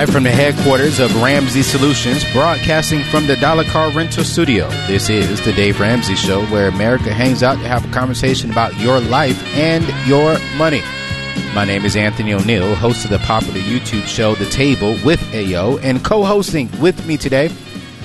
Live from the headquarters of Ramsey Solutions, broadcasting from the Dollar Car Rental Studio. This is the Dave Ramsey Show, where America hangs out to have a conversation about your life and your money. My name is Anthony O'Neill, host of the popular YouTube show The Table with AO, and co-hosting with me today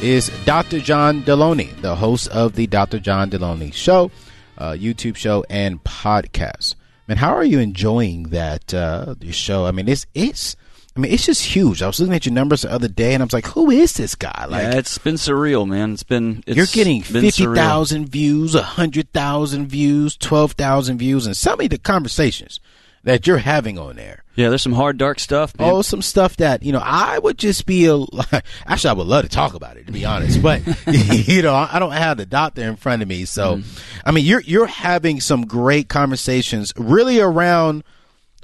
is Dr. John Delony, the host of the Dr. John Delony Show, uh, YouTube show and podcast. Man, how are you enjoying that uh, show? I mean, it's it's I mean, it's just huge. I was looking at your numbers the other day, and I was like, "Who is this guy?" Like, yeah, it's been surreal, man. It's been it's you're getting fifty thousand views, hundred thousand views, twelve thousand views, and some of the conversations that you're having on there. Yeah, there's some hard, dark stuff. Man. Oh, some stuff that you know I would just be a. Actually, I would love to talk about it to be honest, but you know I don't have the doctor in front of me, so mm. I mean you're you're having some great conversations really around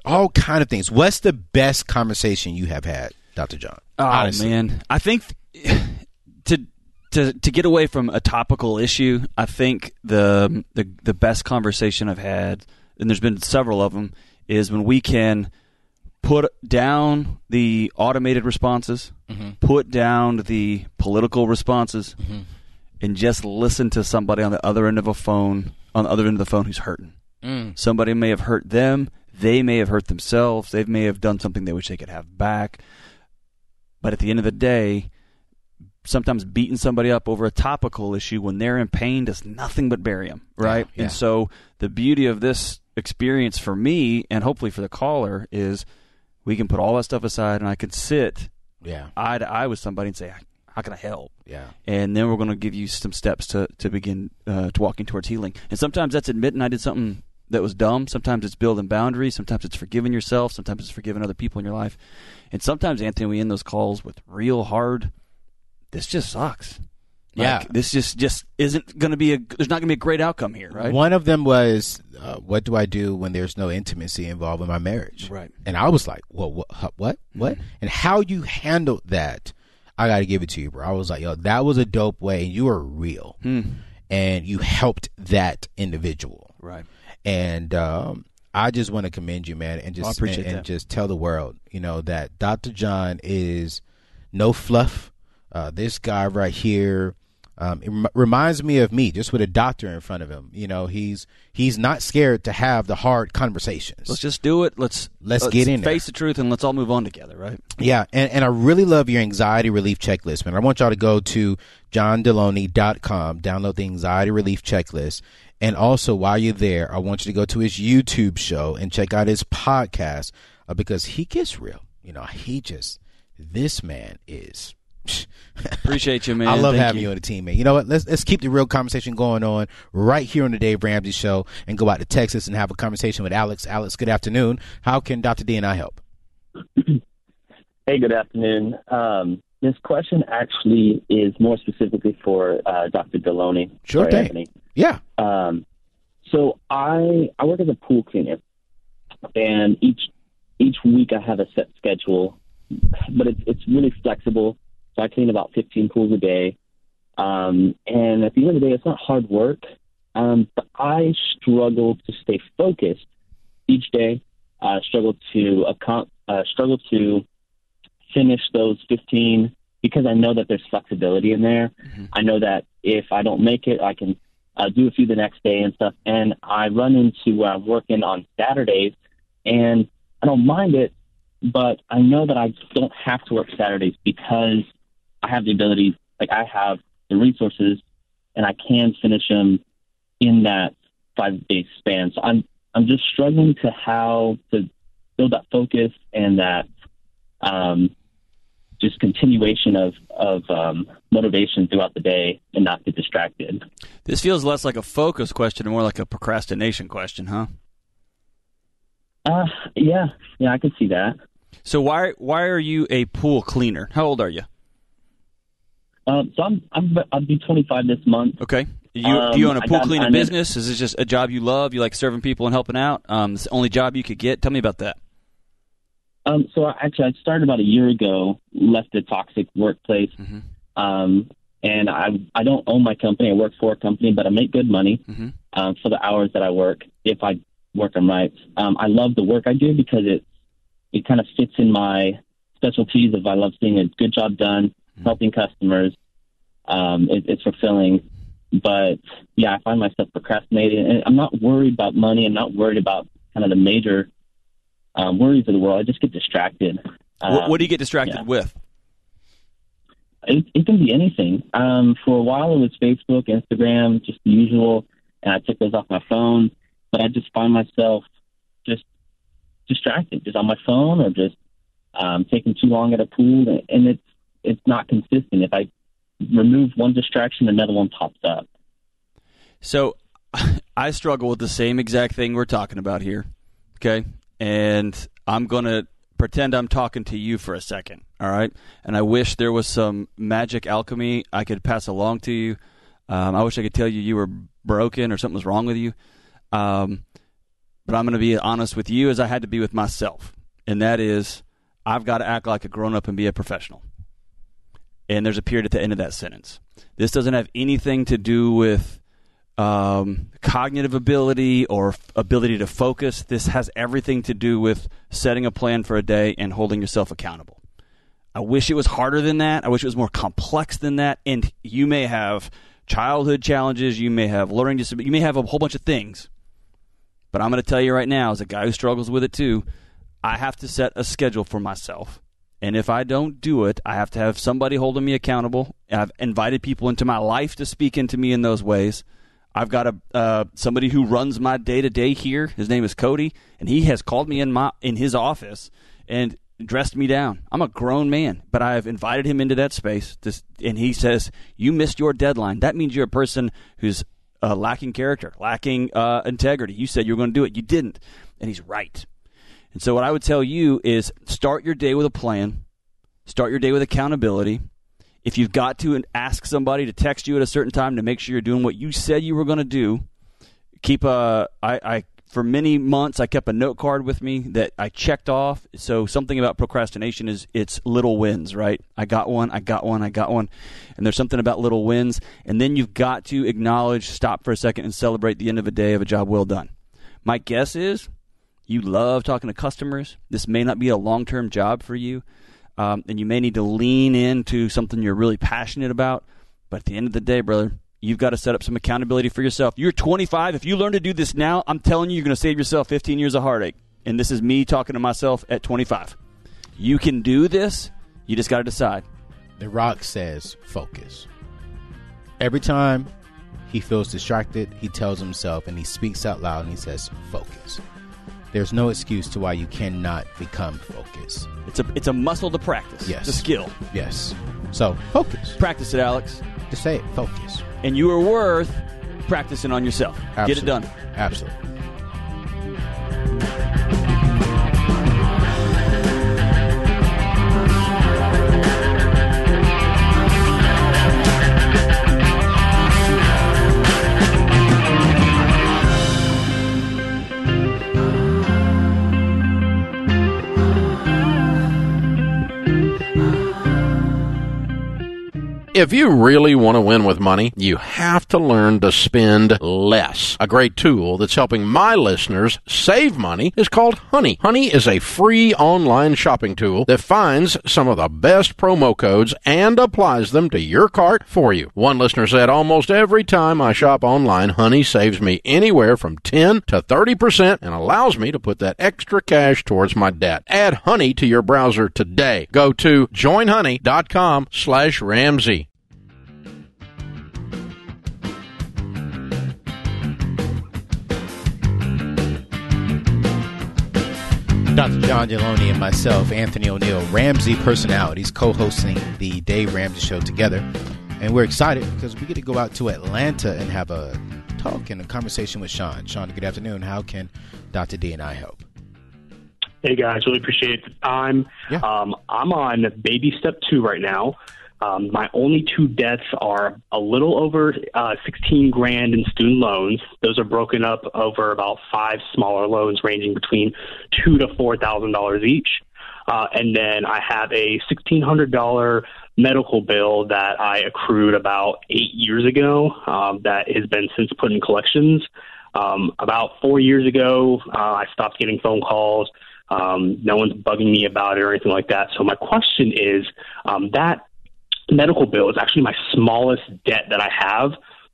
all kind of things. What's the best conversation you have had, Doctor John? Oh honestly? man, I think to to to get away from a topical issue, I think the the the best conversation I've had, and there's been several of them, is when we can put down the automated responses, mm-hmm. put down the political responses, mm-hmm. and just listen to somebody on the other end of a phone, on the other end of the phone who's hurting. Mm. Somebody may have hurt them they may have hurt themselves. They may have done something they wish they could have back. But at the end of the day, sometimes beating somebody up over a topical issue when they're in pain does nothing but bury them, right? Yeah, yeah. And so the beauty of this experience for me and hopefully for the caller is we can put all that stuff aside and I can sit yeah. eye to eye with somebody and say, how can I help? Yeah. And then we're going to give you some steps to, to begin uh, to walking towards healing. And sometimes that's admitting I did something that was dumb. Sometimes it's building boundaries. Sometimes it's forgiving yourself. Sometimes it's forgiving other people in your life. And sometimes, Anthony, we end those calls with real hard. This just sucks. Like, yeah, this just just isn't going to be a. There's not going to be a great outcome here, right? One of them was, uh, "What do I do when there's no intimacy involved in my marriage?" Right. And I was like, "Well, what? What? What?" Mm-hmm. And how you handled that, I got to give it to you, bro. I was like, "Yo, that was a dope way, and you were real, mm. and you helped that individual." Right and um, I just want to commend you, man, and just and, and, just tell the world, you know, that Dr. John is no fluff. Uh, this guy right here. Um, it reminds me of me, just with a doctor in front of him. You know, he's he's not scared to have the hard conversations. Let's just do it. Let's let's, let's get in, face there. the truth, and let's all move on together, right? Yeah, and and I really love your anxiety relief checklist, man. I want y'all to go to johndelony.com, download the anxiety relief checklist, and also, while you're there, I want you to go to his YouTube show and check out his podcast uh, because he gets real. You know, he just, this man is. Appreciate you, man. I love Thank having you. you on the team, man. You know what? Let's let's keep the real conversation going on right here on the Dave Ramsey Show, and go out to Texas and have a conversation with Alex. Alex, good afternoon. How can Dr. D and I help? Hey, good afternoon. Um, this question actually is more specifically for uh, Dr. Delony. Sure thing. Anthony. Yeah. Um, so I I work as a pool cleaner, and each each week I have a set schedule, but it's it's really flexible. So I clean about 15 pools a day, um, and at the end of the day, it's not hard work, um, but I struggle to stay focused each day. I struggle to account, uh, struggle to finish those 15 because I know that there's flexibility in there. Mm-hmm. I know that if I don't make it, I can uh, do a few the next day and stuff. And I run into uh, working on Saturdays, and I don't mind it, but I know that I don't have to work Saturdays because I have the ability, like I have the resources, and I can finish them in that five day span. So I'm I'm just struggling to how to build that focus and that um, just continuation of of um, motivation throughout the day and not get distracted. This feels less like a focus question and more like a procrastination question, huh? Uh, yeah, yeah, I can see that. So why why are you a pool cleaner? How old are you? Um, so I'm, I'm I'll be 25 this month. Okay. You, um, do you own a pool got, cleaning business? Is this just a job you love? You like serving people and helping out? Um, it's the only job you could get. Tell me about that. Um, so actually, I started about a year ago. Left a toxic workplace, mm-hmm. um, and I I don't own my company. I work for a company, but I make good money mm-hmm. um, for the hours that I work. If I work them right, um, I love the work I do because it it kind of fits in my specialties of I love seeing a good job done, helping customers. Um, it, it's fulfilling. But yeah, I find myself procrastinating, and I'm not worried about money. I'm not worried about kind of the major um, worries of the world. I just get distracted. Um, what, what, do you get distracted yeah. with? It, it, can be anything. Um, for a while, it was Facebook, Instagram, just the usual, and I took those off my phone. But I just find myself just distracted, just on my phone, or just um, taking too long at a pool, and it's it's not consistent. If I remove one distraction, another one pops up. So, I struggle with the same exact thing we're talking about here. Okay, and I'm gonna pretend I'm talking to you for a second. All right, and I wish there was some magic alchemy I could pass along to you. Um, I wish I could tell you you were broken or something was wrong with you. Um, but I'm going to be honest with you as I had to be with myself, and that is I've got to act like a grown up and be a professional. And there's a period at the end of that sentence. This doesn't have anything to do with um, cognitive ability or f- ability to focus. This has everything to do with setting a plan for a day and holding yourself accountable. I wish it was harder than that. I wish it was more complex than that. And you may have childhood challenges, you may have learning disability, you may have a whole bunch of things. But I'm going to tell you right now, as a guy who struggles with it too, I have to set a schedule for myself. And if I don't do it, I have to have somebody holding me accountable. I've invited people into my life to speak into me in those ways. I've got a uh, somebody who runs my day to day here. His name is Cody, and he has called me in my in his office and dressed me down. I'm a grown man, but I've invited him into that space. And he says, "You missed your deadline. That means you're a person who's uh, lacking character, lacking uh, integrity. You said you were going to do it, you didn't." And he's right. And so, what I would tell you is start your day with a plan, start your day with accountability. If you've got to ask somebody to text you at a certain time to make sure you're doing what you said you were going to do, keep a. I, I for many months I kept a note card with me that I checked off. So something about procrastination is it's little wins, right? I got one, I got one, I got one. And there's something about little wins. And then you've got to acknowledge, stop for a second and celebrate the end of a day of a job well done. My guess is you love talking to customers. This may not be a long term job for you, um, and you may need to lean into something you're really passionate about. But at the end of the day, brother, you've got to set up some accountability for yourself. You're 25. If you learn to do this now, I'm telling you, you're going to save yourself 15 years of heartache. And this is me talking to myself at 25. You can do this. You just got to decide. The Rock says focus. Every time he feels distracted, he tells himself and he speaks out loud and he says, focus. There's no excuse to why you cannot become focused. It's a it's a muscle to practice. Yes. It's a skill. Yes. So focus. Practice it, Alex. Just say it. Focus. And you are worth practicing on yourself. Absolutely. Get it done. Absolutely. If you really want to win with money, you have to learn to spend less. A great tool that's helping my listeners save money is called Honey. Honey is a free online shopping tool that finds some of the best promo codes and applies them to your cart for you. One listener said almost every time I shop online, Honey saves me anywhere from 10 to 30% and allows me to put that extra cash towards my debt. Add Honey to your browser today. Go to joinhoney.com slash Ramsey. Dr. John Delony and myself, Anthony O'Neill, Ramsey Personalities, co hosting the Dave Ramsey Show together. And we're excited because we get to go out to Atlanta and have a talk and a conversation with Sean. Sean, good afternoon. How can Dr. D and I help? Hey guys, really appreciate the time. Yeah. Um, I'm on baby step two right now. Um, my only two debts are a little over uh, 16 grand in student loans. Those are broken up over about five smaller loans, ranging between two to four thousand dollars each. Uh, and then I have a $1,600 medical bill that I accrued about eight years ago um, that has been since put in collections. Um, about four years ago, uh, I stopped getting phone calls Um, no one's bugging me about it or anything like that. So my question is um, that medical bill is actually my smallest debt that I have.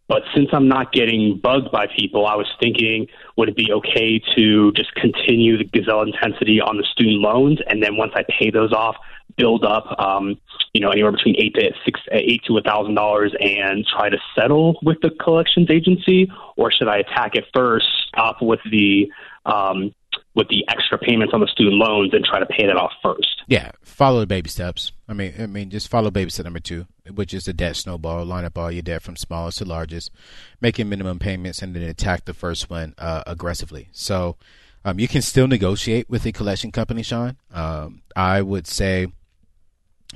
But since I'm not getting bugged by people, I was thinking, would it be okay to just continue the gazelle intensity on the student loans, and then once I pay those off, build up, um, you know, anywhere between eight to six, eight to a thousand dollars, and try to settle with the collections agency, or should I attack it first, stop with the um, with the extra payments on the student loans, and try to pay that off first? Yeah, follow the baby steps. I mean, I mean, just follow baby step number two, which is the debt snowball. Line up all your debt from smallest to largest, making minimum payments, and then attack the first one uh, aggressively. So, um, you can still negotiate with the collection company, Sean. Um, I would say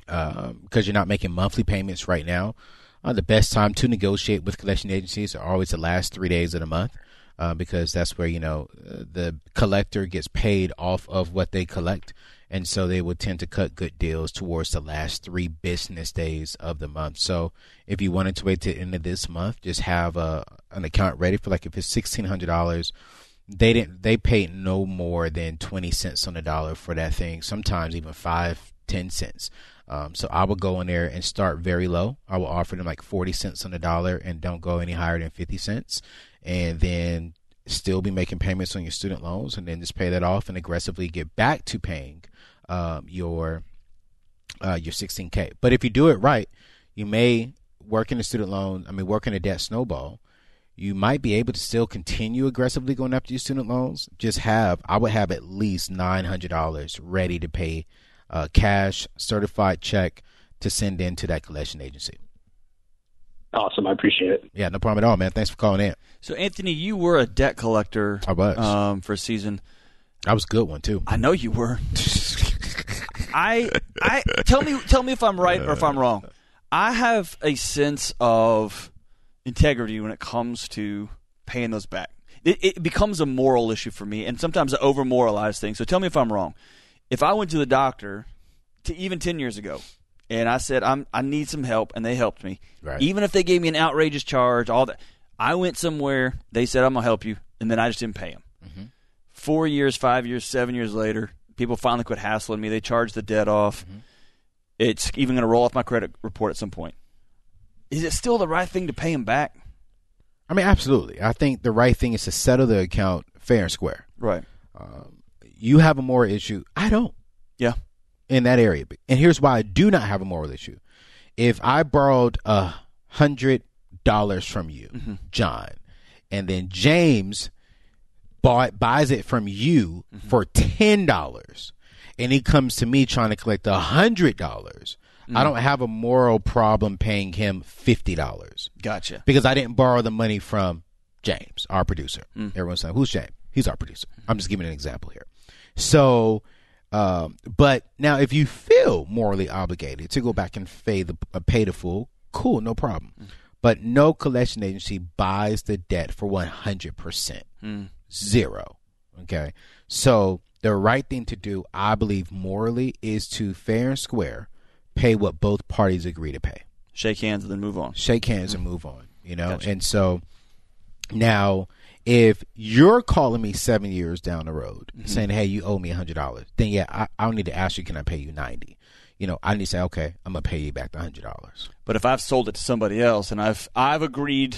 because um, you're not making monthly payments right now. Uh, the best time to negotiate with collection agencies are always the last three days of the month. Uh, because that's where you know the collector gets paid off of what they collect, and so they would tend to cut good deals towards the last three business days of the month. So if you wanted to wait to the end of this month, just have a an account ready for like if it's sixteen hundred dollars. They didn't. They paid no more than twenty cents on the dollar for that thing. Sometimes even five, ten cents. Um, so I would go in there and start very low. I will offer them like 40 cents on the dollar and don't go any higher than 50 cents. And then still be making payments on your student loans and then just pay that off and aggressively get back to paying um, your uh, your 16K. But if you do it right, you may work in a student loan, I mean, work in a debt snowball. You might be able to still continue aggressively going after your student loans. Just have, I would have at least $900 ready to pay uh, cash certified check to send in to that collection agency. Awesome, I appreciate it. Yeah, no problem at all, man. Thanks for calling in. So, Anthony, you were a debt collector. I was um, for a season. I was a good one too. I know you were. I, I tell me, tell me if I'm right or if I'm wrong. I have a sense of integrity when it comes to paying those back. It, it becomes a moral issue for me, and sometimes I over moralize things. So, tell me if I'm wrong if I went to the doctor, to even ten years ago, and I said I'm I need some help, and they helped me, right. even if they gave me an outrageous charge, all that, I went somewhere, they said I'm gonna help you, and then I just didn't pay them. Mm-hmm. Four years, five years, seven years later, people finally quit hassling me. They charged the debt off. Mm-hmm. It's even gonna roll off my credit report at some point. Is it still the right thing to pay him back? I mean, absolutely. I think the right thing is to settle the account fair and square. Right. Um, you have a moral issue. I don't. Yeah. In that area. And here's why I do not have a moral issue. If I borrowed a hundred dollars from you, mm-hmm. John, and then James bought buys it from you mm-hmm. for ten dollars, and he comes to me trying to collect a hundred dollars. Mm-hmm. I don't have a moral problem paying him fifty dollars. Gotcha. Because I didn't borrow the money from James, our producer. Mm. Everyone's saying, "Who's James?" He's our producer. I'm just giving an example here. So, um, but now if you feel morally obligated to go back and pay the uh, pay the full, cool, no problem. Mm. But no collection agency buys the debt for 100 percent, mm. Zero. Okay, so the right thing to do, I believe, morally, is to fair and square pay what both parties agree to pay. Shake hands and then move on. Shake hands mm. and move on. You know, gotcha. and so now if you're calling me seven years down the road mm-hmm. saying, "Hey, you owe me a hundred dollars," then yeah, I, I don't need to ask you, "Can I pay you 90 You know, I need to say, "Okay, I'm gonna pay you back the hundred dollars." But if I've sold it to somebody else and I've I've agreed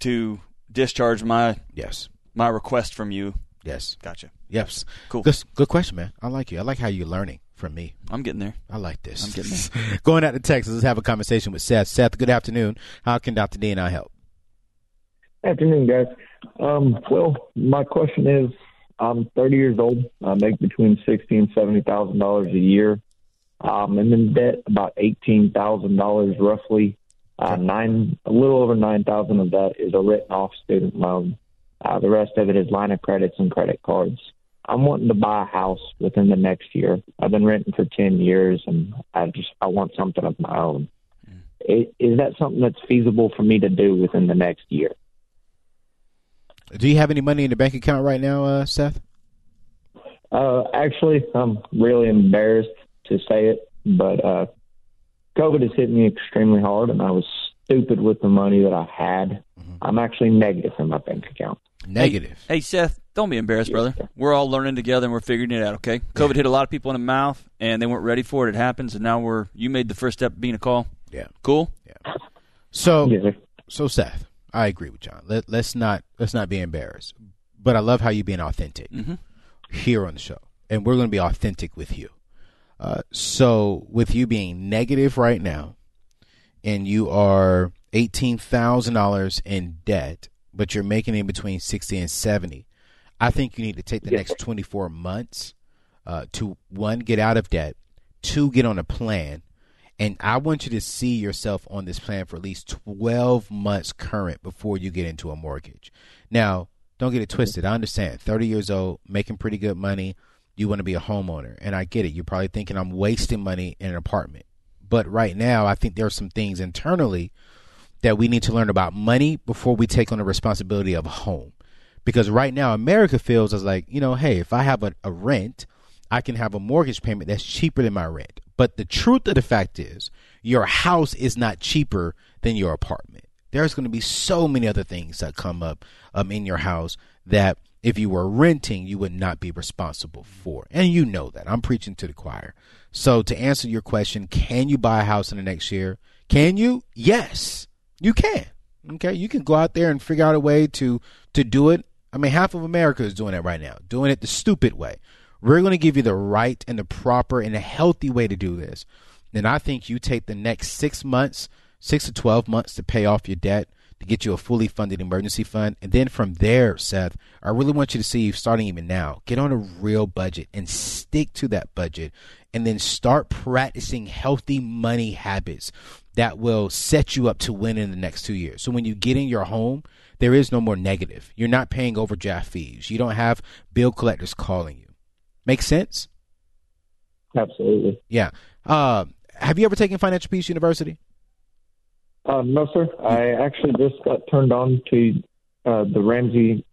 to discharge my yes my request from you, yes, gotcha. Yes, cool. Good, good question, man. I like you. I like how you're learning from me. I'm getting there. I like this. I'm getting there. Going out to Texas, let's have a conversation with Seth. Seth, good afternoon. How can Dr. D and I help? Afternoon, guys. Um, well, my question is, I'm 30 years old. I make between sixty and seventy thousand dollars a year. Um, I'm in debt about eighteen thousand dollars roughly. Uh, nine, a little over nine thousand of that is a written off student loan. Uh, the rest of it is line of credits and credit cards. I'm wanting to buy a house within the next year. I've been renting for ten years, and I just I want something of my own. Mm. Is that something that's feasible for me to do within the next year? Do you have any money in the bank account right now, uh, Seth? Uh, actually, I'm really embarrassed to say it, but uh, COVID has hit me extremely hard, and I was stupid with the money that I had. Mm-hmm. I'm actually negative in my bank account. Negative. Hey, hey, Seth, Don't be embarrassed, brother. We're all learning together and we're figuring it out. Okay. COVID hit a lot of people in the mouth and they weren't ready for it. It happens, and now we're. You made the first step being a call. Yeah. Cool. Yeah. So, Yes, sir. so Seth, I agree with John. Let, let's not let's not be embarrassed. But I love how you're being authentic Mhm. here on the show, and we're going to be authentic with you. Uh, so, with you being negative right now, and you are eighteen thousand dollars in debt, but you're making in between sixty and seventy, I think you need to take the Yes. next twenty four months uh, to one get out of debt, two get on a plan, and I want you to see yourself on this plan for at least 12 months current before you get into a mortgage. Now, don't get it twisted. I understand. 30 years old, making pretty good money, you want to be a homeowner. And I get it. You're probably thinking I'm wasting money in an apartment. But right now, I think there are some things internally that we need to learn about money before we take on the responsibility of a home. Because right now, America feels as like, you know, hey, if I have a, a rent, I can have a mortgage payment that's cheaper than my rent. But the truth of the fact is, your house is not cheaper than your apartment. There's going to be so many other things that come up um, in your house that if you were renting, you would not be responsible for. And you know that. I'm preaching to the choir. So to answer your question, can you buy a house in the next year? Can you? Yes, you can. Okay, you can go out there and figure out a way to to do it. I mean, half of America is doing it right now, doing it the stupid way. We're going to give you the right and the proper and the healthy way to do this. And I think you take the next six months, six to 12 months to pay off your debt, to get you a fully funded emergency fund. And then from there, Seth, I really want you to see, starting even now, get on a real budget and stick to that budget. And then start practicing healthy money habits that will set you up to win in the next two years. So when you get in your home, there is no more negative. You're not paying overdraft fees. You don't have bill collectors calling you. Make sense? Absolutely. Yeah. Uh, have you ever taken Financial Peace University? Uh, no, sir. I actually just got turned on to uh, the Ramsey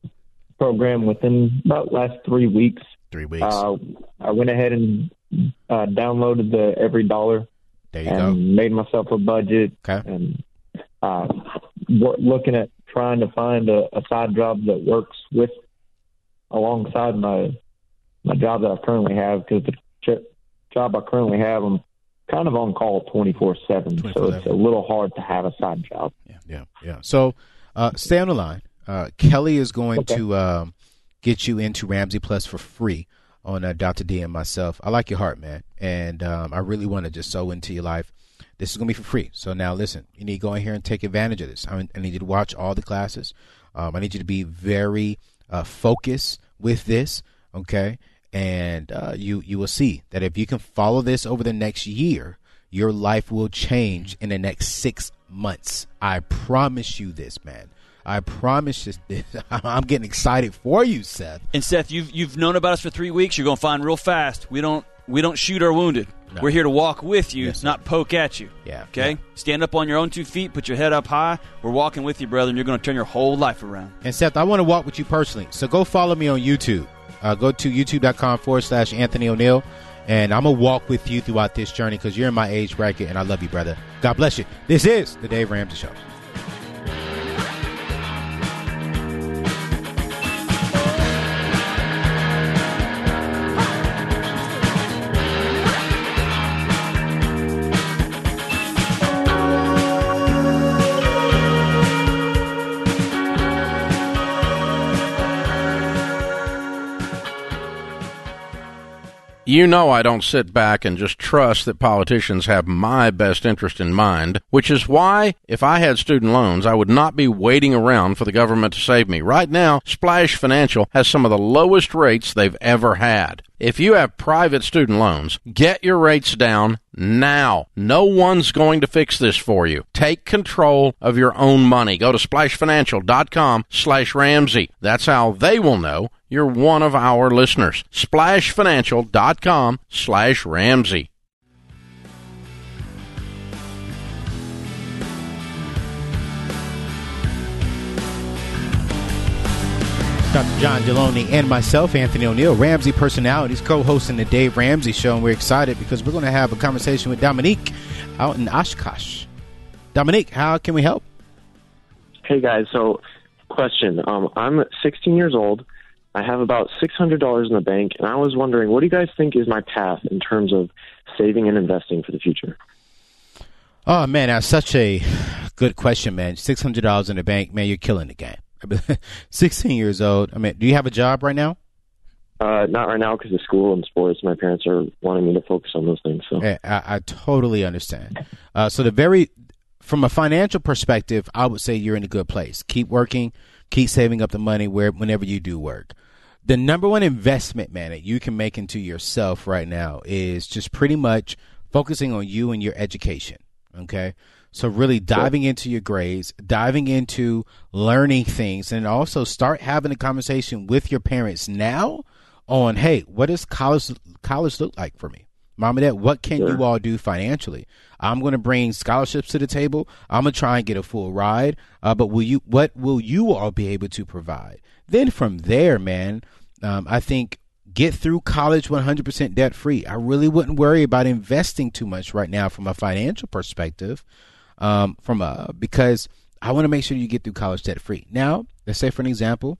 program within about last three weeks. Three weeks. Uh, I went ahead and uh, downloaded the Every Dollar there you and go. made myself a budget Okay. and uh, wo- looking at trying to find a, a side job that works with alongside my my job that I currently have because the ch- job I currently have I'm kind of on call twenty four seven, so it's a little hard to have a side job. Yeah, yeah, yeah. So uh, stay on the line. Uh, Kelly is going Okay. to um, get you into Ramsey Plus for free on uh, Dr. D and myself. I like your heart, man, and um, I really want to just sow into your life. This is going to be for free. So now listen, you need to go in here and take advantage of this. I, I need you to watch all the classes. Um, I need you to be very uh, focused with this, okay? And uh, you you will see that if you can follow this over the next year, your life will change in the next six months. I promise you this, man. I promise you this. I'm getting excited for you, Seth. And Seth, you've you've known about us for three weeks. You're gonna find real fast. We don't we don't shoot our wounded. No. We're here to walk with you, Yes, not poke at you. Yeah. Okay. Yeah. Stand up on your own two feet. Put your head up high. We're walking with you, brother, and you're gonna turn your whole life around. And Seth, I want to walk with you personally. So go follow me on YouTube. Uh, go to youtube.com forward slash Anthony O'Neill. And I'm going to walk with you throughout this journey because you're in my age bracket and I love you, brother. God bless you. This is the Dave Ramsey Show. You know I don't sit back and just trust that politicians have my best interest in mind, which is why, if I had student loans, I would not be waiting around for the government to save me. Right now, Splash Financial has some of the lowest rates they've ever had. If you have private student loans, get your rates down now. No one's going to fix this for you. Take control of your own money. Go to splashfinancial.com slash Ramsey. That's how they will know you're one of our listeners. Splashfinancial.com slash Ramsey. Dr. John Delony and myself, Anthony O'Neill, Ramsey Personalities, co hosting the Dave Ramsey Show. And we're excited because we're going to have a conversation with Dominique out in Oshkosh. Dominique, how can we help? Hey guys, so question. Um, I'm 16 years old, I have about $600 in the bank, and I was wondering, what do you guys think is my path in terms of saving and investing for the future? Oh man, that's such a good question, man. Six hundred dollars in the bank, man, you're killing the game. Sixteen years old. I mean, do you have a job right now? Uh, not right now because of school and sports. My parents are wanting me to focus on those things. So I, I totally understand. Uh, so the very, from a financial perspective, I would say you're in a good place. Keep working, keep saving up the money where whenever you do work. The number one investment, man, that you can make into yourself right now is just pretty much focusing on you and your education. Okay. So really diving into your grades, diving into learning things, and also start having a conversation with your parents now on, hey, what does college college look like for me? Mom and dad, what can you all do financially? I'm going to bring scholarships to the table. I'm going to try and get a full ride. Uh, but will you? What will you all be able to provide? Then from there, man, um, I think get through college 100% debt free. I really wouldn't worry about investing too much right now from a financial perspective. Um, from a because I want to make sure you get through college debt free. Now, let's say for an example,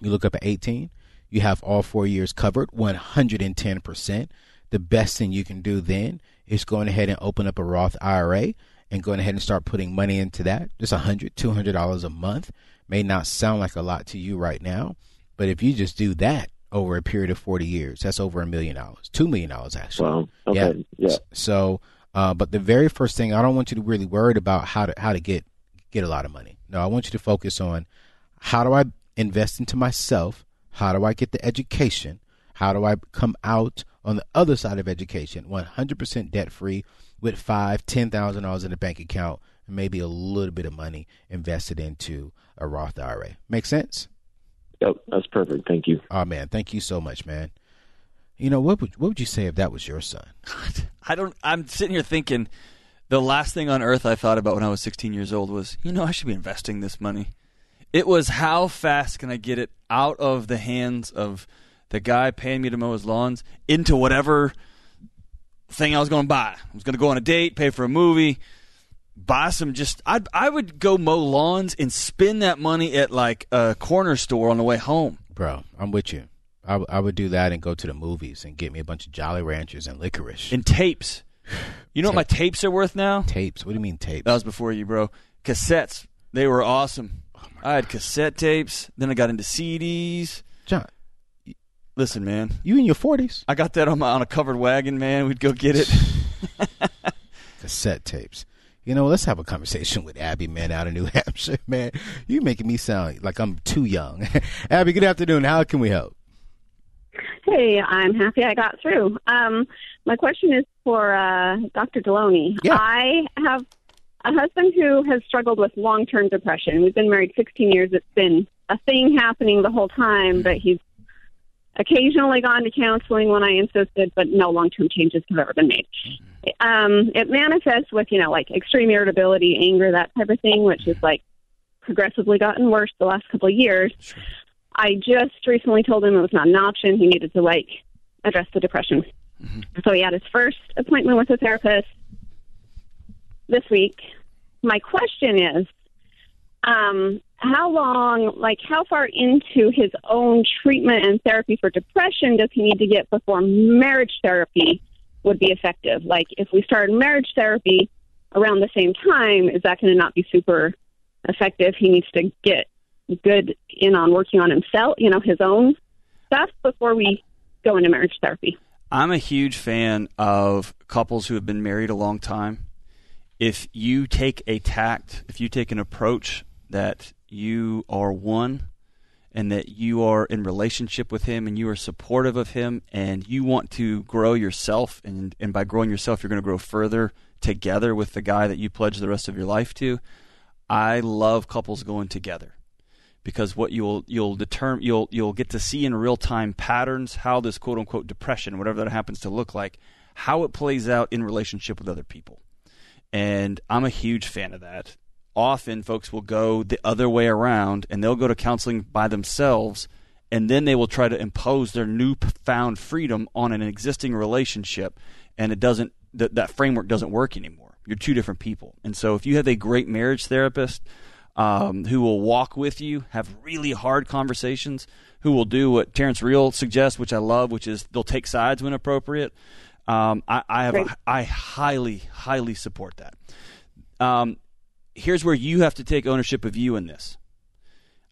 you look up at 18, you have all four years covered 110%. The best thing you can do then is going ahead and open up a Roth IRA and going ahead and start putting money into that. Just a hundred, two hundred dollars a month may not sound like a lot to you right now, but if you just do that over a period of forty years, that's over a million dollars, two million dollars actually. Wow. Okay. Yeah. yeah. So, uh, but the very first thing, I don't want you to really worry about how to how to get get a lot of money. No, I want you to focus on how do I invest into myself? How do I get the education? How do I come out on the other side of education, 100% debt free with five, ten thousand dollars in a bank account, and maybe a little bit of money invested into a Roth IRA? Make sense? Yep, that's perfect. Thank you. Oh man, thank you so much, man. You know what would what would you say if that was your son? I don't. I'm sitting here thinking. The last thing on earth I thought about when I was 16 years old was, you know, I should be investing this money. It was how fast can I get it out of the hands of the guy paying me to mow his lawns into whatever thing I was going to buy. I was going to go on a date, pay for a movie, buy some just I I would go mow lawns and spend that money at like a corner store on the way home. Bro, I'm with you. I, w- I would do that and go to the movies and get me a bunch of Jolly Ranchers and licorice. And tapes. You know what my tapes are worth now? tapes. What do you mean tapes? That was before you, bro. Cassettes. They were awesome. Oh, I had cassette tapes. Then I got into CDs. John, Listen, man. you in your 40s? I got that on my on a covered wagon, man. We'd go get it. Cassette tapes. You know, let's have a conversation with Abby, man, out of New Hampshire, man. You making me sound like I'm too young. Abby, good afternoon. How can we help? Hey, I'm happy I got through. Um, my question is for uh, Dr. Delony. Yeah. I have a husband who has struggled with long term depression. We've been married 16 years. It's been a thing happening the whole time, but he's occasionally gone to counseling when I insisted, but no long term changes have ever been made. Um, it manifests with, you know, like extreme irritability, anger, that type of thing, which has like progressively gotten worse the last couple of years. I just recently told him it was not an option. He needed to like address the depression. So he had his first appointment with a therapist this week. My question is, um, how long, like, how far into his own treatment and therapy for depression does he need to get before marriage therapy would be effective? Like, if we started marriage therapy around the same time, is that going to not be super effective? He needs to get good in on working on himself, you know, his own stuff before we go into marriage therapy. I'm a huge fan of couples who have been married a long time. If you take a tact, if you take an approach that you are one and that you are in relationship with him and you are supportive of him and you want to grow yourself and and by growing yourself you're going to grow further together with the guy that you pledge the rest of your life to. I love couples going together because what you'll you'll determine you'll you'll get to see in real time patterns how this quote unquote depression whatever that happens to look like how it plays out in relationship with other people. And I'm a huge fan of that. Often folks will go the other way around and they'll go to counseling by themselves and then they will try to impose their newfound freedom on an existing relationship and it doesn't that that framework doesn't work anymore. You're two different people. And so if you have a great marriage therapist um, who will walk with you, have really hard conversations, who will do what Terrence Real suggests, which I love, which is they'll take sides when appropriate. Um, I, I have, a, I highly, highly support that. Um, here's where you have to take ownership of you in this.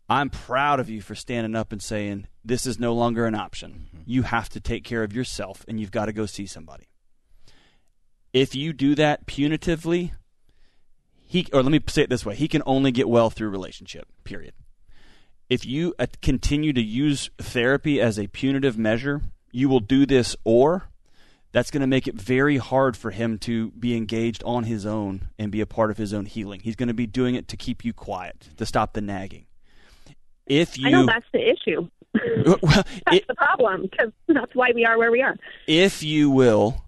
I'm proud of you for standing up and saying this is no longer an option. Mm-hmm. You have to take care of yourself, and you've got to go see somebody. If you do that punitively, he or let me say it this way: he can only get well through relationship. Period. If you uh, continue to use therapy as a punitive measure, you will do this, or that's going to make it very hard for him to be engaged on his own and be a part of his own healing. He's going to be doing it to keep you quiet, to stop the nagging. If you, I know that's the issue. well, that's it, the problem because that's why we are where we are. If you will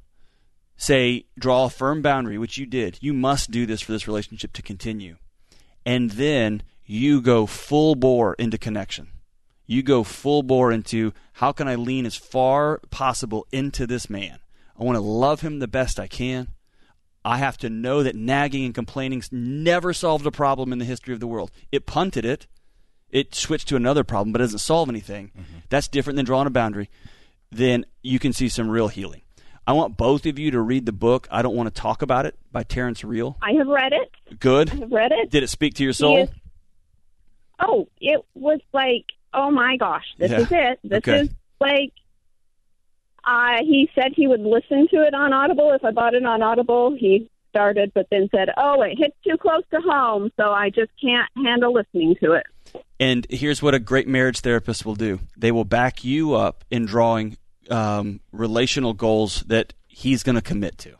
say, draw a firm boundary, which you did, you must do this for this relationship to continue. And then you go full bore into connection. You go full bore into how can I lean as far possible into this man? I want to love him the best I can. I have to know that nagging and complaining never solved a problem in the history of the world. It punted it. It switched to another problem, but it doesn't solve anything. Mm-hmm. That's different than drawing a boundary. Then you can see some real healing. I want both of you to read the book. I don't want to talk about it by Terrence Real. I have read it. Good. I have read it. Did it speak to your soul? Is, oh, it was like, oh my gosh, this yeah. is it. This okay. is like, uh, he said he would listen to it on Audible. If I bought it on Audible, he started, but then said, oh, it hits too close to home, so I just can't handle listening to it. And here's what a great marriage therapist will do they will back you up in drawing um, relational goals that he's going to commit to.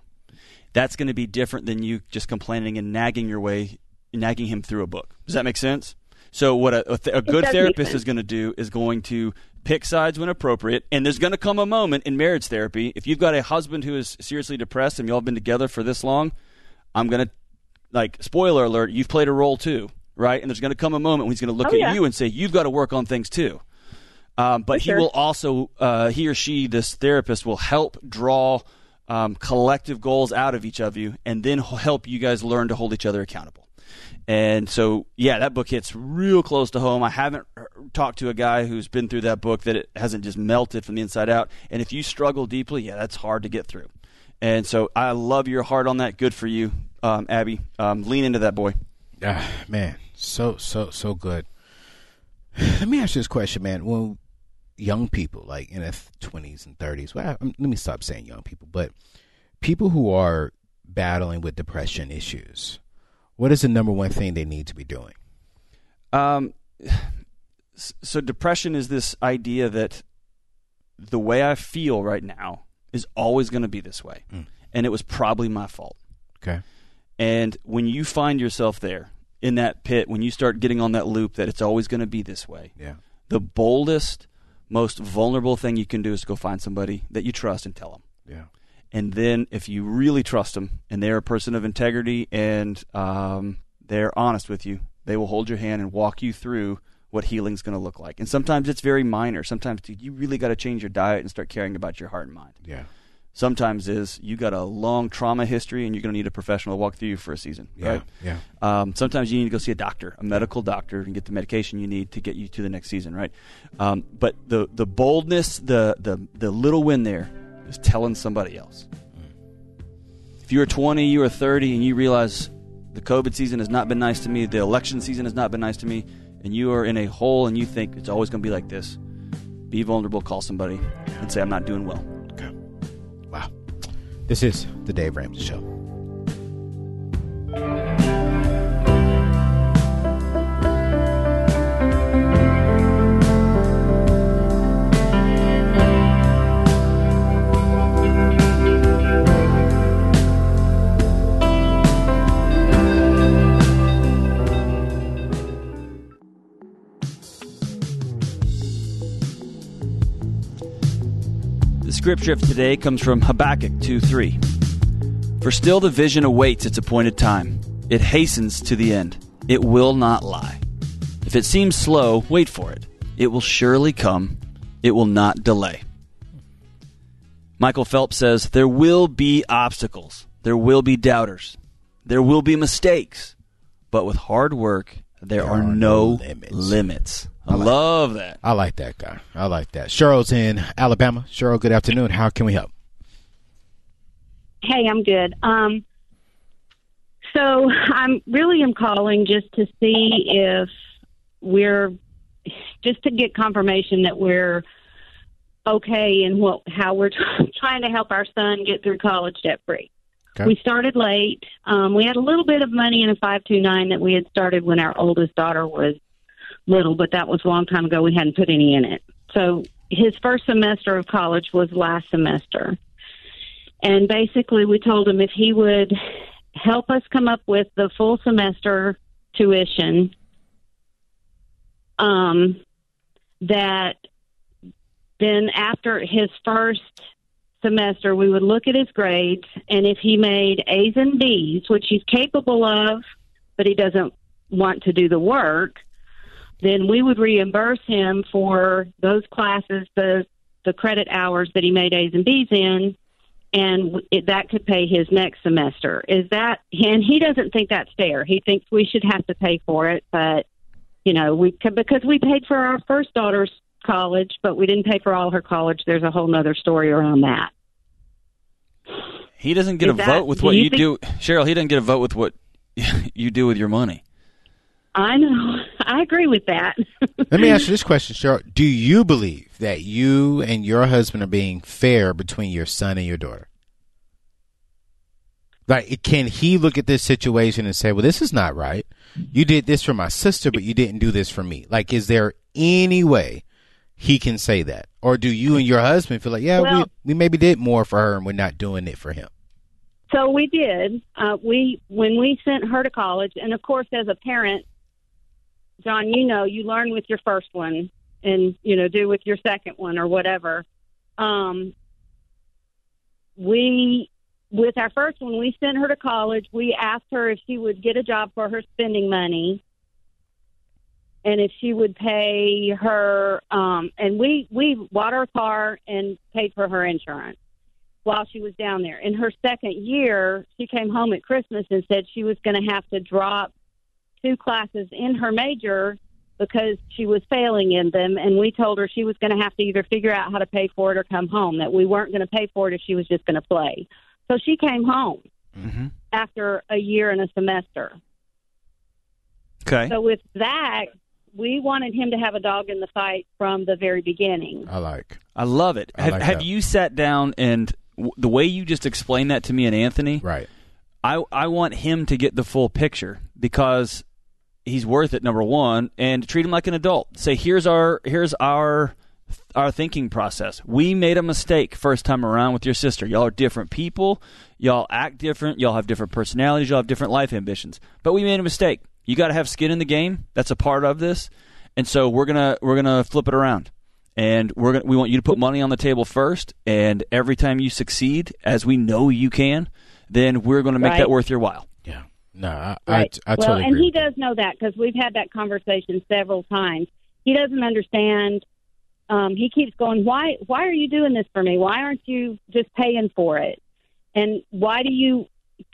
That's going to be different than you just complaining and nagging your way, nagging him through a book. Does that make sense? So what a, a, th- a good therapist is going to do is going to pick sides when appropriate, and there's going to come a moment in marriage therapy if you've got a husband who is seriously depressed and y'all have been together for this long. I'm going to like spoiler alert, you've played a role too, right? And there's going to come a moment when he's going to look oh, at yeah. you and say, "You've got to work on things too." Um, but he will also, uh, he or she, this therapist, will help draw um, collective goals out of each of you, and then help you guys learn to hold each other accountable. And so, yeah, that book hits real close to home. I haven't talked to a guy who's been through that book that it hasn't just melted from the inside out. And if you struggle deeply, yeah, that's hard to get through. And so, I love your heart on that. Good for you, um, Abby. Um, lean into that boy. Ah, man, so so so good. Let me ask you this question, man. Well, young people, like in their twenties and thirties. Well, let me stop saying young people, but people who are battling with depression issues. What is the number one thing they need to be doing? Um, so depression is this idea that the way I feel right now is always going to be this way, mm. and it was probably my fault. Okay. And when you find yourself there in that pit, when you start getting on that loop that it's always going to be this way, yeah. the boldest most vulnerable thing you can do is to go find somebody that you trust and tell them. Yeah. And then if you really trust them and they're a person of integrity and um, they're honest with you, they will hold your hand and walk you through what healing's going to look like. And sometimes it's very minor. Sometimes dude, you really got to change your diet and start caring about your heart and mind. Yeah sometimes is you got a long trauma history and you're going to need a professional to walk through you for a season. Yeah, right? yeah. Um, sometimes you need to go see a doctor, a medical doctor, and get the medication you need to get you to the next season, right? Um, but the the boldness, the the the little win there is telling somebody else. If you are 20, you are 30, and you realize the COVID season has not been nice to me, the election season has not been nice to me, and you are in a hole and you think it's always going to be like this, be vulnerable, call somebody, and say, I'm not doing well. This is The Dave Ramsey Show. Scripture of today comes from Habakkuk 2 3. For still the vision awaits its appointed time, it hastens to the end, it will not lie. If it seems slow, wait for it. It will surely come, it will not delay. Michael Phelps says, There will be obstacles, there will be doubters, there will be mistakes, but with hard work there, are, no limits. I, love that. I like that guy. I like that. Cheryl's in Alabama. Cheryl, good afternoon. How can we help? Hey, I'm good. Um, so I'm really am calling just to see if we're just to get confirmation that we're okay in what how we're trying to help our son get through college debt free. Okay. We started late. Um, we had a little bit of money in a five two nine that we had started when our oldest daughter was little, but that was a long time ago. We hadn't put any in it. So his first semester of college was last semester. And basically, we told him if he would help us come up with the full semester tuition, um, that then after his first semester, we would look at his grades, and if he made A's and B's, which he's capable of, but he doesn't want to do the work, then we would reimburse him for those classes, the the credit hours that he made A's and B's in, and it, that could pay his next semester. Is that? And he doesn't think that's fair. He thinks we should have to pay for it, but you know, we because we paid for our first daughter's college, but we didn't pay for all her college. There's a whole nother story around that. He doesn't get Is a that- vote with do what you you think- do, Cheryl. He doesn't get a vote with what you do with your money. I know. I agree with that. Let me ask you this question, Cheryl. Do you believe that you and your husband are being fair between your son and your daughter? Like, can he look at this situation and say, well, this is not right? You did this for my sister, but you didn't do this for me. Like, is there any way he can say that? Or do you and your husband feel like, yeah, Well- we, we maybe did more for her and we're not doing it for him? So we did. Uh, we when we sent her to college, and of course, as a parent, John, you know, you learn with your first one, and you know, do with your second one or whatever. Um, we, with our first one, we sent her to college. We asked her if she would get a job for her spending money, and if she would pay her. Um, and we we bought her car and paid for her insurance while she was down there. In her second year, she came home at Christmas and said she was going to have to drop two classes in her major because she was failing in them. And we told her she was going to have to either figure out how to pay for it or come home, that we weren't going to pay for it if she was just going to play. So she came home Mm-hmm. after a year and a semester. Okay. So with that, we wanted him to have a dog in the fight from the very beginning. I like. I love it. I have like have that. you sat down and w- the way you just explained that to me and Anthony? Right. I I want him to get the full picture because he's worth it. Number one, and treat him like an adult. Say here's our here's our our thinking process. We made a mistake first time around with your sister. Y'all are different people. Y'all act different. Y'all have different personalities. Y'all have different life ambitions. But we made a mistake. You got to have skin in the game. That's a part of this. And so we're gonna we're gonna flip it around. And we're gonna, we want you to put money on the table first. And every time you succeed, as we know you can, then we're going to make Right. that worth your while. Yeah. No, I, Right. I, I well, totally and agree. he does know that because we've had that conversation several times. He doesn't understand. Um, he keeps going, "Why? Why are you doing this for me? Why aren't you just paying for it? And why do you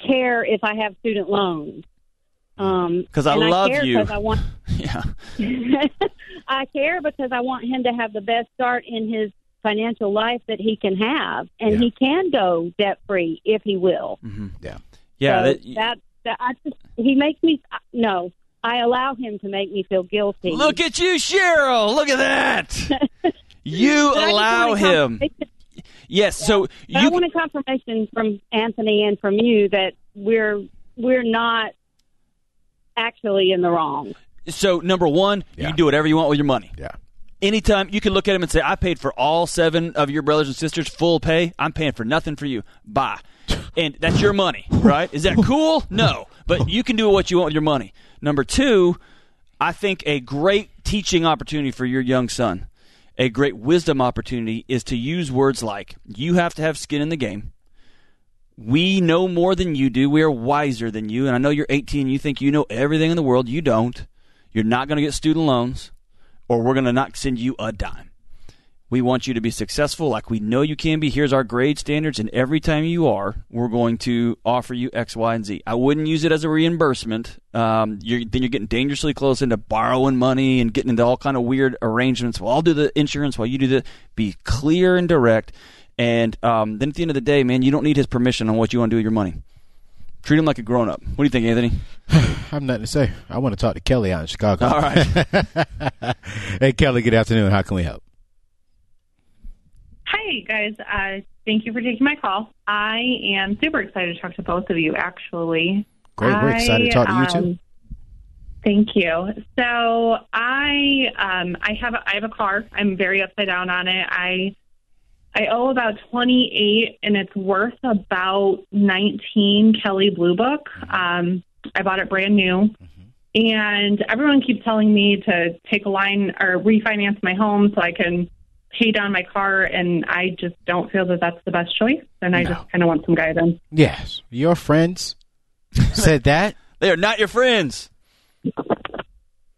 care if I have student loans?" Um, 'Cause I and love care you. I want. Yeah. I care because I want him to have the best start in his financial life that he can have, and Yeah. he can go debt free if he will. yeah. Yeah. So that, that, that I just he makes me no. I allow him to make me feel guilty. Look at you, Cheryl. Look at that. You I allow him. Yes. So But I you. wanted confirmation from Anthony and from you that we're we're not actually in the wrong. So number one, you can do whatever you want with your money. Yeah. Anytime you can look at him and say, "I paid for all seven of your brothers and sisters full pay. I'm paying for nothing for you. Bye." And that's your money, right? Is that cool? No, but you can do what you want with your money. Number two, I think a great teaching opportunity for your young son, a great wisdom opportunity, is to use words like, "You have to have skin in the game." We know more than you do. We are wiser than you. And I know you're 18. You think you know everything in the world. You don't. You're not going to get student loans, or we're going to not send you a dime. We want you to be successful like we know you can be. Here's our grade standards, and every time you are, we're going to offer you X, Y, and Z. I wouldn't use it as a reimbursement. Um, you're, then you're getting dangerously close into borrowing money and getting into all kind of weird arrangements. Well, I'll do the insurance while you do the. Be clear and direct. And um, then at the end of the day, man, you don't need his permission on what you want to do with your money. Treat him like a grown up. What do you think, Anthony? I have nothing to say. I want to talk to Kelly out in Chicago. All right. hey, Kelly, good afternoon. How can we help? Hi, guys. Uh, thank you for taking my call. I am super excited to talk to both of you, actually. Great. We're excited to talk to you, too. um, Thank you. So I um, I have a, I have a car. I'm very upside down on it. I I owe about 28, and it's worth about 19 Kelley Blue Book. Um, I bought it brand new, and everyone keeps telling me to take a line or refinance my home so I can pay down my car, and I just don't feel that that's the best choice. And I just kind of want some guidance. Yes. Your friends said that? They are not your friends.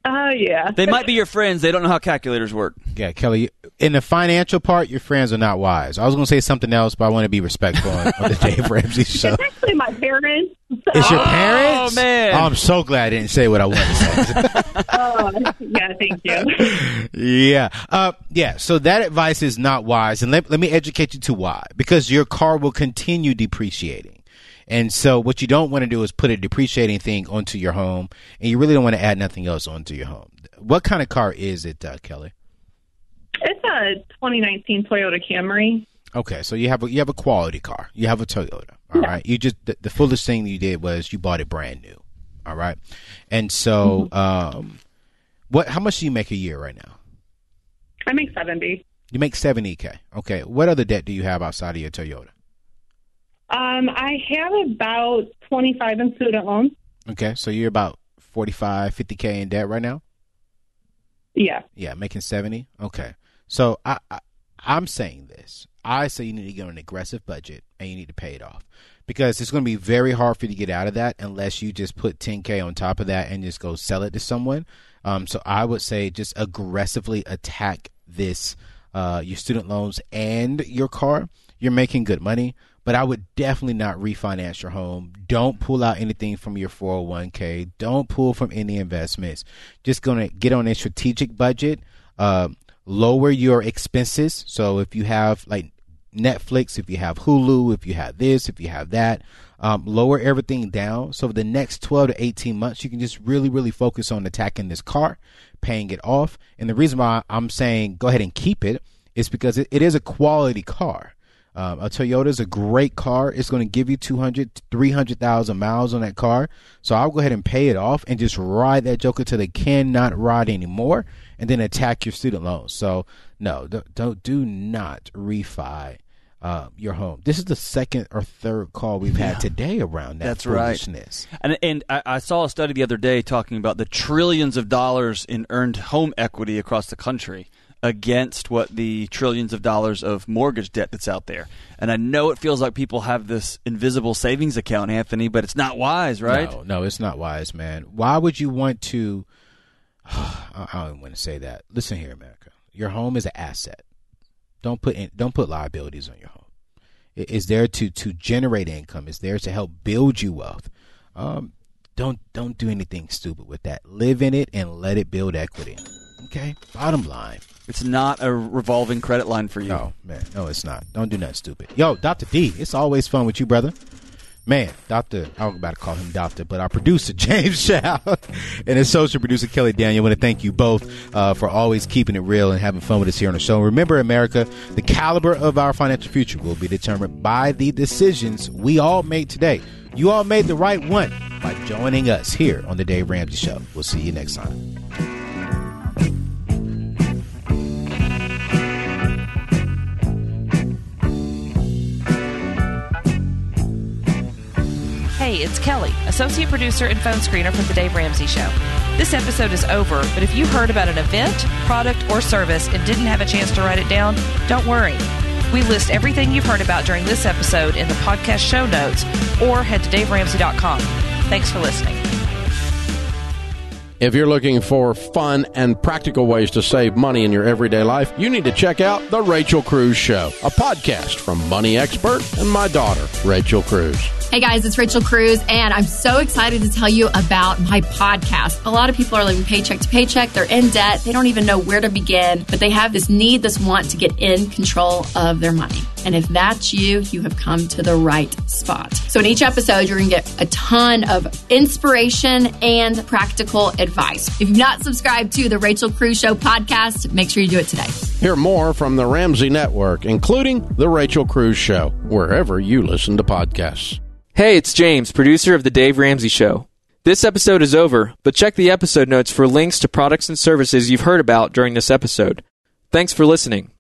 Oh yeah, They might be your friends. They don't know how calculators work. Yeah, Kelly. In the financial part, your friends are not wise. I was going to say something else, but I want to be respectful on, on the Dave Ramsey show. It's actually my parents. It's your parents? Oh, man. I'm so glad I didn't say what I wanted to say. Oh, yeah, thank you. yeah. Uh, yeah. So that advice is not wise. And let, let me educate you to why. Because your car will continue depreciating. And so what you don't want to do is put a depreciating thing onto your home, and you really don't want to add nothing else onto your home. What kind of car is it, uh, Kelly? It's a 2019 Toyota Camry. Okay, so you have a you have a quality car. You have a Toyota. All right. You just the, the foolish thing you did was you bought it brand new. All right. And so um what how much do you make a year right now? I make 70. You make 70k. Okay. What other debt do you have outside of your Toyota? Um, I have about 25 in student loans. Okay. So you're about 45 50k in debt right now? Yeah. Yeah, making 70. Okay. So I, I I'm saying this. I say you need to get an aggressive budget and you need to pay it off. Because it's going to be very hard for you to get out of that unless you just put 10k on top of that and just go sell it to someone. Um, so I would say just aggressively attack this uh, your student loans and your car. You're making good money, but I would definitely not refinance your home. Don't pull out anything from your 401k. Don't pull from any investments. Just gonna get on a strategic budget. Uh, lower your expenses. So if you have like Netflix, if you have Hulu, if you have this, if you have that, um, lower everything down. So the next 12 to 18 months, you can just really, really focus on attacking this car, paying it off. And the reason why I'm saying go ahead and keep it is because it, it is a quality car. Um, a Toyota is a great car. It's going to give you 200, 300,000 miles on that car. So I'll go ahead and pay it off and just ride that Joker till they cannot ride anymore and then attack your student loans. So no, don't, don't do not refi uh, your home. This is the second or third call we've had today around that That's right. foolishness. And and I, I saw a study the other day talking about the trillions of dollars in earned home equity across the country against what the trillions of dollars of mortgage debt that's out there. And I know it feels like people have this invisible savings account, Anthony, but it's not wise, right? No, no, it's not wise, man. Why would you want to? I don't want to say that. Listen here, America. Your home is an asset. Don't put in, don't put liabilities on your home. It's there to to generate income. It's there to help build you wealth. Um, don't don't do anything stupid with that. Live in it and let it build equity. Okay. Bottom line. It's not a revolving credit line for you. No, man. No, it's not. Don't do nothing stupid. Yo, Dr. D, it's always fun with you, brother. Man, Doctor, I'm about to call him Doctor, but our producer James Chow and his social producer Kelly Daniel. I want to thank you both uh, for always keeping it real and having fun with us here on the show. Remember, America, the caliber of our financial future will be determined by the decisions we all made today. You all made the right one by joining us here on the Dave Ramsey Show. We'll see you next time. Hey, it's Kelly, associate producer and phone screener for The Dave Ramsey Show. This episode is over, but if you heard about an event, product, or service and didn't have a chance to write it down, don't worry. We list everything you've heard about during this episode in the podcast show notes or head to daveramsey.com. Thanks for listening. If you're looking for fun and practical ways to save money in your everyday life, you need to check out The Rachel Cruz Show, a podcast from money expert and my daughter, Rachel Cruz. Hey guys, it's Rachel Cruz, and I'm so excited to tell you about my podcast. A lot of people are living paycheck to paycheck, they're in debt, they don't even know where to begin, but they have this need, this want to get in control of their money. And if that's you, you have come to the right spot. So, in each episode, you're going to get a ton of inspiration and practical advice. If you've not subscribed to the Rachel Cruz Show podcast, make sure you do it today. Hear more from the Ramsey Network, including The Rachel Cruz Show, wherever you listen to podcasts. Hey, it's James, producer of The Dave Ramsey Show. This episode is over, but check the episode notes for links to products and services you've heard about during this episode. Thanks for listening.